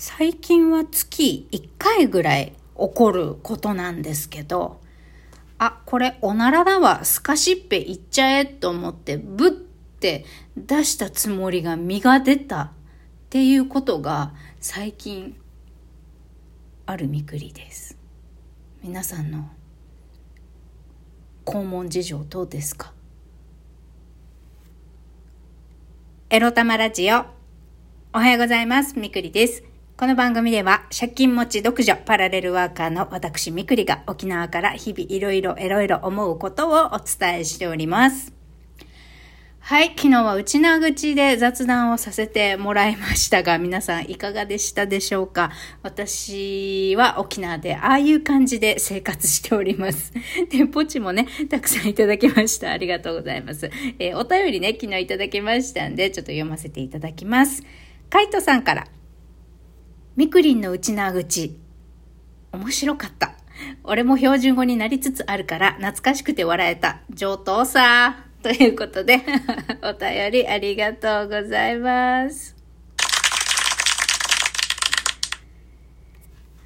最近は月1回ぐらい起こることなんですけど、あ、これおならだわ、スカシッペいっちゃえと思って、ぶって出したつもりが実が出たっていうことが最近あるみくりです。皆さんの肛門事情どうですか？エロ玉ラジオ。おはようございます。みくりです。この番組では借金持ち独女パラレルワーカーの私みくりが沖縄から日々いろいろいろいろ思うことをお伝えしております。はい、昨日は内縄口で雑談をさせてもらいましたが、皆さんいかがでしたでしょうか？私は沖縄でああいう感じで生活しております。で、ポチもね、たくさんいただきました。ありがとうございます。えー、お便りね、昨日いただきましたんで、ちょっと読ませていただきます。カイトさんから、みくりんの内縄口。面白かった。俺も標準語になりつつあるから懐かしくて笑えた。上等さ。ということで お便りありがとうございます。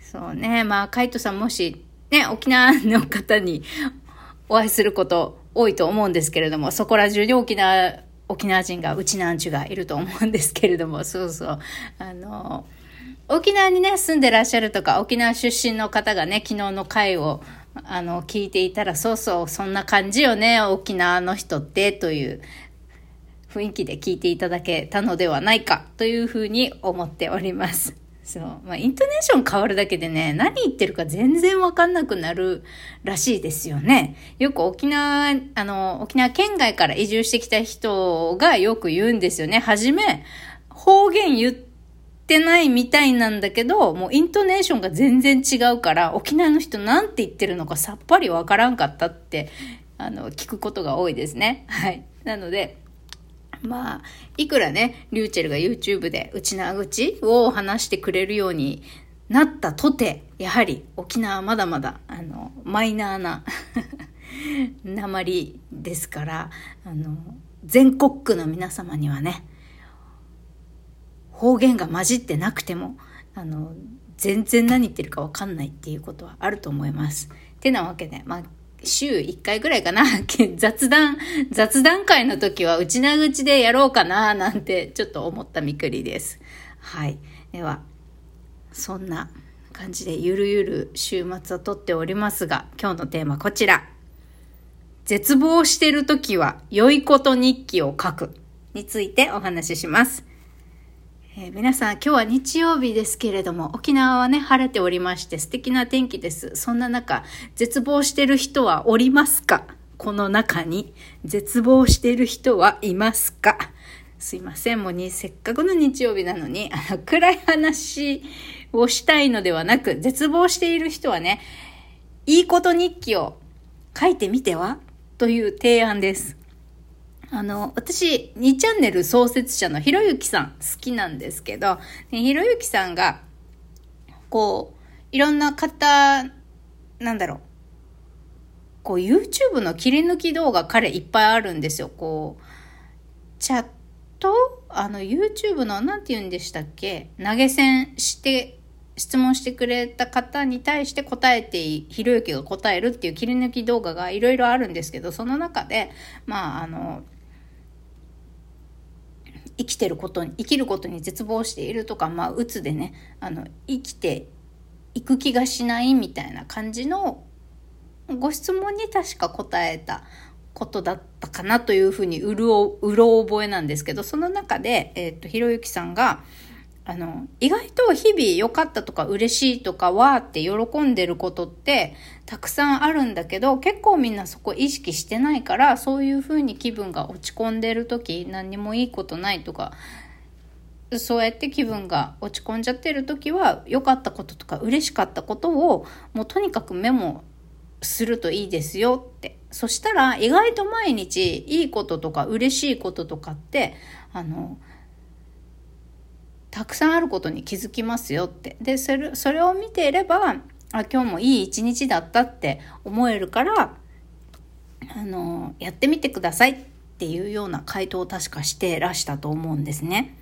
そうね。まあ、カイトさんもし、ね、沖縄の方にお会いすること多いと思うんですけれども、そこら中に沖縄、沖縄人が、うちなんちゅがいると思うんですけれども、そうそう。あの、沖縄にね、住んでらっしゃるとか、沖縄出身の方がね、昨日の会を、あの、聞いていたら、そうそう、そんな感じよね、沖縄の人って、という雰囲気で聞いていただけたのではないか、というふうに思っております。そう。まあ、イントネーション変わるだけでね、何言ってるか全然わかんなくなるらしいですよね。よく沖縄、あの、沖縄県外から移住してきた人がよく言うんですよね。はじめ、方言言って、ってないみたいなんだけど、もうイントネーションが全然違うから、沖縄の人なんて言ってるのかさっぱりわからんかったって、あの、聞くことが多いですね。はい。なので、まあ、いくらね、リューチェルが YouTube で内縄口を話してくれるようになったとて、やはり沖縄まだまだ、あの、マイナーな 鉛ですから、あの、全国区の皆様にはね、方言が混じってなくても、あの、全然何言ってるかわかんないっていうことはあると思います。てなわけで、まあ、週1回ぐらいかな 雑談、雑談会の時は内な口でやろうかななんてちょっと思ったみくりです。はい。では、そんな感じでゆるゆる週末をとっておりますが、今日のテーマこちら。絶望してる時は良いこと日記を書くについてお話しします。えー、皆さん今日は日曜日ですけれども沖縄はね晴れておりまして素敵な天気です。そんな中絶望してる人はおりますか？この中に絶望してる人はいますか？すいません。もうにせっかくの日曜日なのにあの暗い話をしたいのではなく絶望している人はねいいこと日記を書いてみては？という提案です。あの、私、2チャンネル創設者のひろゆきさん好きなんですけど、ひろゆきさんが、こう、いろんな方、なんだろう、こう YouTube の切り抜き動画彼いっぱいあるんですよ。こう、チャットあの YouTube の何て言うんでしたっけ投げ銭して質問してくれた方に対して答えてひろゆきが答えるっていう切り抜き動画がいろいろあるんですけどその中でまああの生きてることに生きることに絶望しているとかまあ鬱でねあの生きていく気がしないみたいな感じのご質問に確か答えたことだったかなというふうにうるおうろ覚えなんですけどその中で、えー、とひろゆきさんがあの、意外と日々良かったとか嬉しいとかわーって喜んでることってたくさんあるんだけど、結構みんなそこ意識してないから、そういう風に気分が落ち込んでる時、何にもいいことないとか、そうやって気分が落ち込んじゃってる時は、良かったこととか嬉しかったことを、もうとにかくメモするといいですよって。そしたら、意外と毎日いいこととか嬉しいこととかって、あの、たくさんあることに気づきますよって。で、それそれを見ていれば、あ、今日もいい一日だったって思えるから、あの、やってみてくださいっていうような回答を確かしてらしたと思うんですね。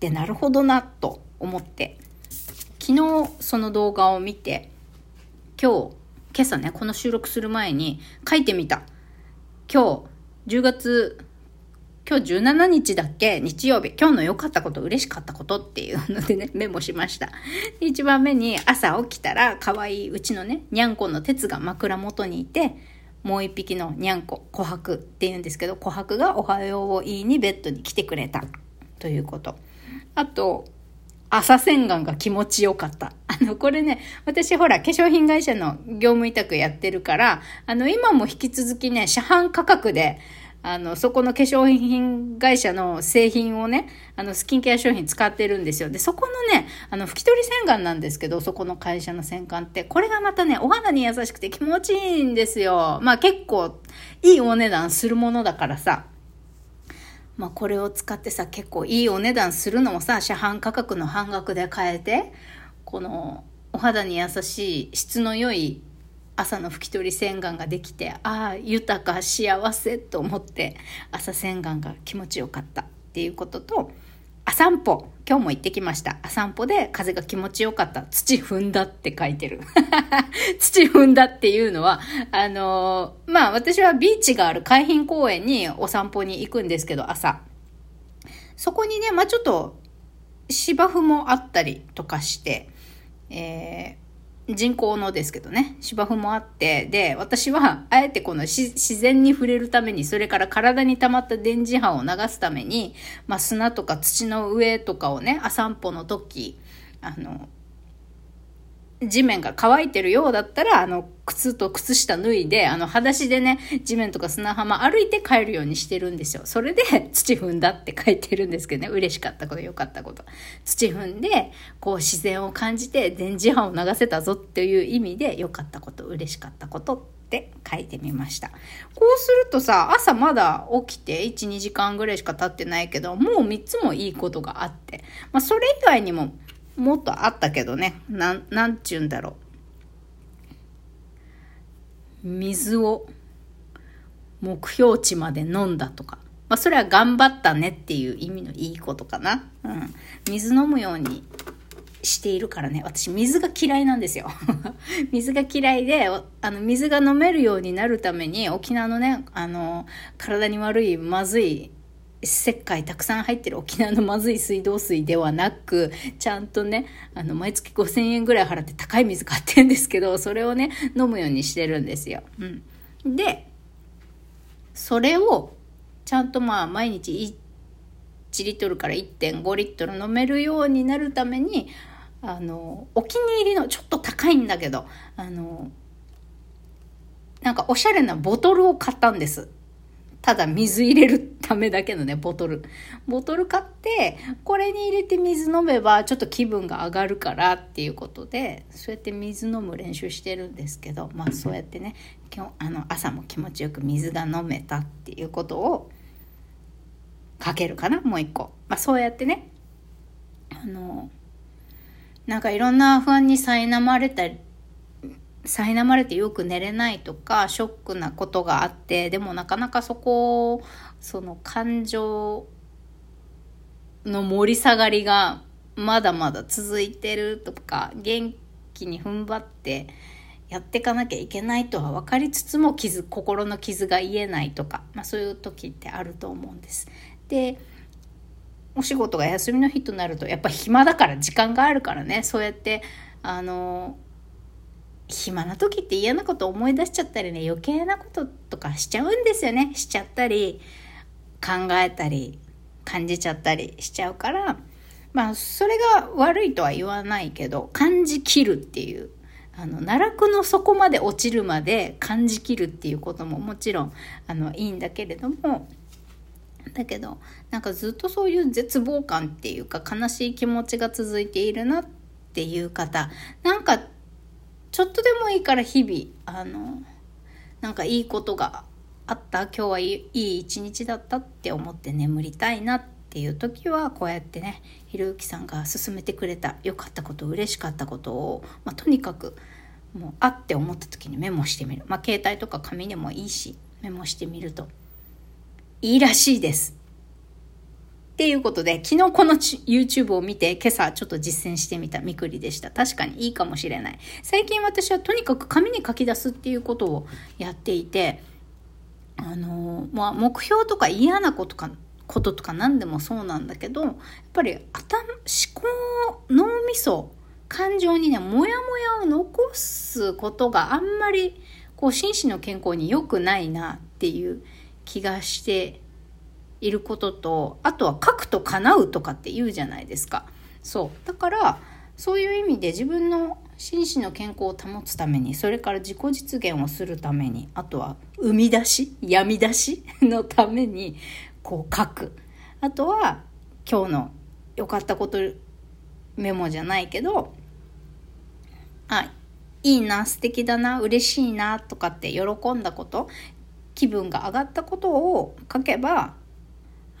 で、なるほどなと思って。昨日その動画を見て、今日、今朝ね、この収録する前に書いてみた。今日、10月、今日17日だっけ？日曜日。今日の良かったこと、嬉しかったことっていうのでね、メモしました。一番目に朝起きたら、可愛いうちのね、にゃんこの鉄が枕元にいて、もう一匹のにゃんこ、琥珀って言うんですけど、琥珀がおはようを言いにベッドに来てくれた。ということ。あと、朝洗顔が気持ちよかった。あの、これね、私ほら、化粧品会社の業務委託やってるから、あの、今も引き続きね、車販価格で、あの、そこの化粧品会社の製品をね、あの、スキンケア商品使ってるんですよ。で、そこのね、あの、拭き取り洗顔なんですけど、そこの会社の洗顔って、これがまたね、お肌に優しくて気持ちいいんですよ。まあ結構、いいお値段するものだからさ。まあこれを使ってさ、結構いいお値段するのもさ、市販価格の半額で買えて、この、お肌に優しい、質の良い朝の拭き取り洗顔ができてああ豊か幸せと思って朝洗顔が気持ちよかったっていうこととあ散歩。今日も行ってきました。あ散歩で風が気持ちよかった。土踏んだって書いてる。土踏んだっていうのはあのー、まあ私はビーチがある海浜公園にお散歩に行くんですけど朝。そこにねまあちょっと芝生もあったりとかしてえ人工のですけどね、芝生もあって、で、私は、あえてこの自然に触れるために、それから体に溜まった電磁波を流すために、まあ、砂とか土の上とかをね、あ散歩の時、あの、地面が乾いてるようだったら、あの、靴と靴下脱いで、あの、裸足でね、地面とか砂浜歩いて帰るようにしてるんですよ。それで、土踏んだって書いてるんですけどね、嬉しかったこと、良かったこと。土踏んで、こう自然を感じて、電磁波を流せたぞっていう意味で、良かったこと、嬉しかったことって書いてみました。こうするとさ、朝まだ起きて1、2時間ぐらいしか経ってないけど、もう3つもいいことがあって、まあ、それ以外にも、もっとあったけどね、なん、なんちゅうんだろう。水を目標値まで飲んだとか。まあ、それは頑張ったねっていう意味のいいことかな。うん。水飲むようにしているからね。私、水が嫌いなんですよ。水が嫌いで、あの、水が飲めるようになるために、沖縄のね、あの、体に悪い、まずい石灰たくさん入ってる沖縄のまずい水道水ではなく、ちゃんとね、あの、毎月5000円ぐらい払って高い水買ってんですけど、それをね、飲むようにしてるんですよ。うん。で、それを、ちゃんとまあ、毎日1リットルから1.5リットル飲めるようになるために、あの、お気に入りの、ちょっと高いんだけど、あの、なんかおしゃれなボトルを買ったんです。ただ水入れるためだけのね、ボトル。ボトル買って、これに入れて水飲めばちょっと気分が上がるからっていうことで、そうやって水飲む練習してるんですけど、まあそうやってね、今日、あの、朝も気持ちよく水が飲めたっていうことをかけるかな、もう一個。まあそうやってね、あの、なんかいろんな不安に苛まれたり、苛まれてよく寝れないとかショックなことがあってでもなかなかそこをその感情の盛り下がりがまだまだ続いてるとか元気に踏ん張ってやっていかなきゃいけないとは分かりつつも傷心の傷が癒えないとか、まあ、そういう時ってあると思うんです。でお仕事が休みの日となるとやっぱ暇だから時間があるからねそうやってあの暇な時って嫌なこと思い出しちゃったりね、余計なこととかしちゃうんですよね。しちゃったり、考えたり、感じちゃったりしちゃうから、まあ、それが悪いとは言わないけど、感じきるっていう、あの、奈落の底まで落ちるまで感じきるっていうことももちろん、あの、いいんだけれども、だけど、なんかずっとそういう絶望感っていうか悲しい気持ちが続いているなっていう方、なんかちょっとでもいいから日々、あの、なんかいいことがあった今日はいい一日だったって思って眠りたいなっていう時はこうやってねひろゆきさんが勧めてくれた良かったこと嬉しかったことを、まあ、とにかくもうあって思った時にメモしてみる。まあ携帯とか紙でもいいしメモしてみるといいらしいです。っていうことで、昨日この YouTube を見て、今朝ちょっと実践してみたみくりでした。確かにいいかもしれない。最近私はとにかく紙に書き出すっていうことをやっていて、あのまあ、目標とか嫌なことか、こととか何でもそうなんだけど、やっぱり頭、思考、脳みそ、感情にね、モヤモヤを残すことがあんまり、こう、心身の健康に良くないなっていう気がしていることとあとは書くと叶うとかって言うじゃないですか。そう。だからそういう意味で自分の心身の健康を保つためにそれから自己実現をするためにあとは生み出し闇出し のためにこう書く。あとは今日の良かったことメモじゃないけどあいいな素敵だな嬉しいなとかって喜んだこと気分が上がったことを書けば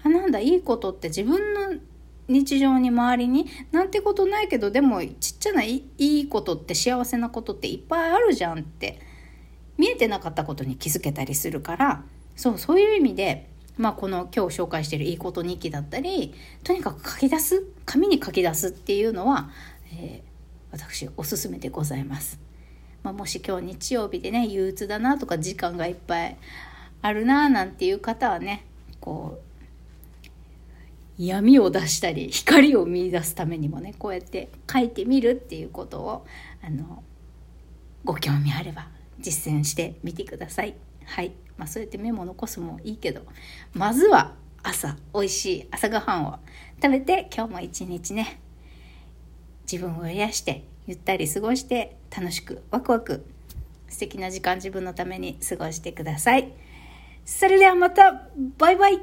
あなんだいいことって自分の日常に周りになんてことないけどでもちっちゃないいことって幸せなことっていっぱいあるじゃんって見えてなかったことに気づけたりするからそうそういう意味で、まあ、この今日紹介してるいいこと日記だったりとにかく書き出す紙に書き出すっていうのは、えー、私おすすめでございます。まあ、もし今日日曜日でね憂鬱だなとか時間がいっぱいあるななんていう方はねこう闇を出したり光を見出すためにもねこうやって書いてみるっていうことをあのご興味あれば実践してみてください。はい。まあそうやってメモ残すもいいけど、まずは朝美味しい朝ごはんを食べて今日も一日ね、自分を癒してゆったり過ごして楽しくワクワク素敵な時間自分のために過ごしてください。それではまたバイバイ